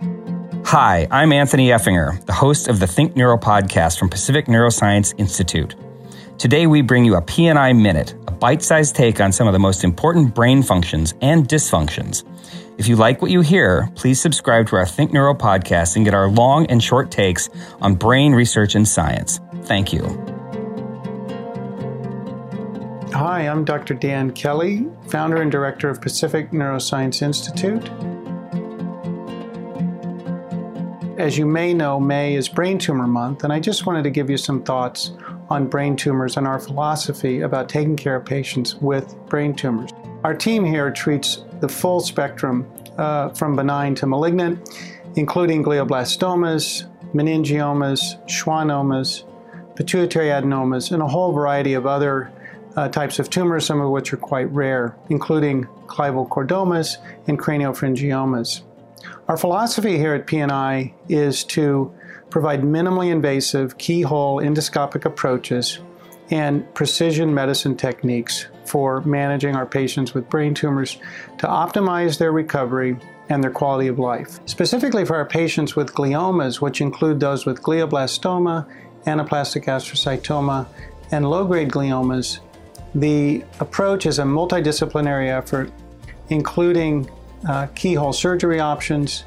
Hi, I'm Anthony Effinger, the host of the Think Neuro podcast from Pacific Neuroscience Institute. Today, we bring you a PNI Minute, a bite sized take on some of the most important brain functions and dysfunctions. If you like what you hear, please subscribe to our Think Neuro podcast and get our long and short takes on brain research and science. Thank you. Hi, I'm Dr. Dan Kelly, founder and director of Pacific Neuroscience Institute. As you may know, May is Brain Tumor Month, and I just wanted to give you some thoughts on brain tumors and our philosophy about taking care of patients with brain tumors. Our team here treats the full spectrum uh, from benign to malignant, including glioblastomas, meningiomas, schwannomas, pituitary adenomas, and a whole variety of other uh, types of tumors, some of which are quite rare, including clival chordomas and craniopharyngiomas. Our philosophy here at PNI is to provide minimally invasive keyhole endoscopic approaches and precision medicine techniques for managing our patients with brain tumors to optimize their recovery and their quality of life. Specifically for our patients with gliomas, which include those with glioblastoma, anaplastic astrocytoma, and low grade gliomas, the approach is a multidisciplinary effort, including uh, keyhole surgery options,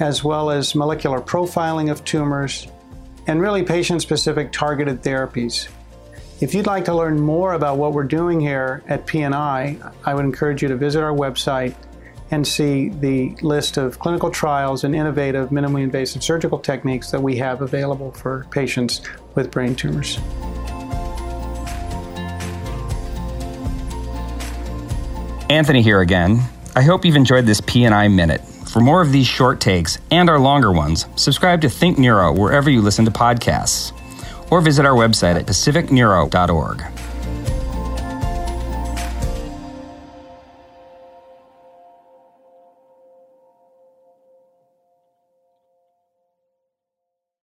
as well as molecular profiling of tumors, and really patient specific targeted therapies. If you'd like to learn more about what we're doing here at PNI, I would encourage you to visit our website and see the list of clinical trials and innovative minimally invasive surgical techniques that we have available for patients with brain tumors. Anthony here again. I hope you've enjoyed this PNI Minute. For more of these short takes and our longer ones, subscribe to Think Neuro wherever you listen to podcasts, or visit our website at pacificneuro.org.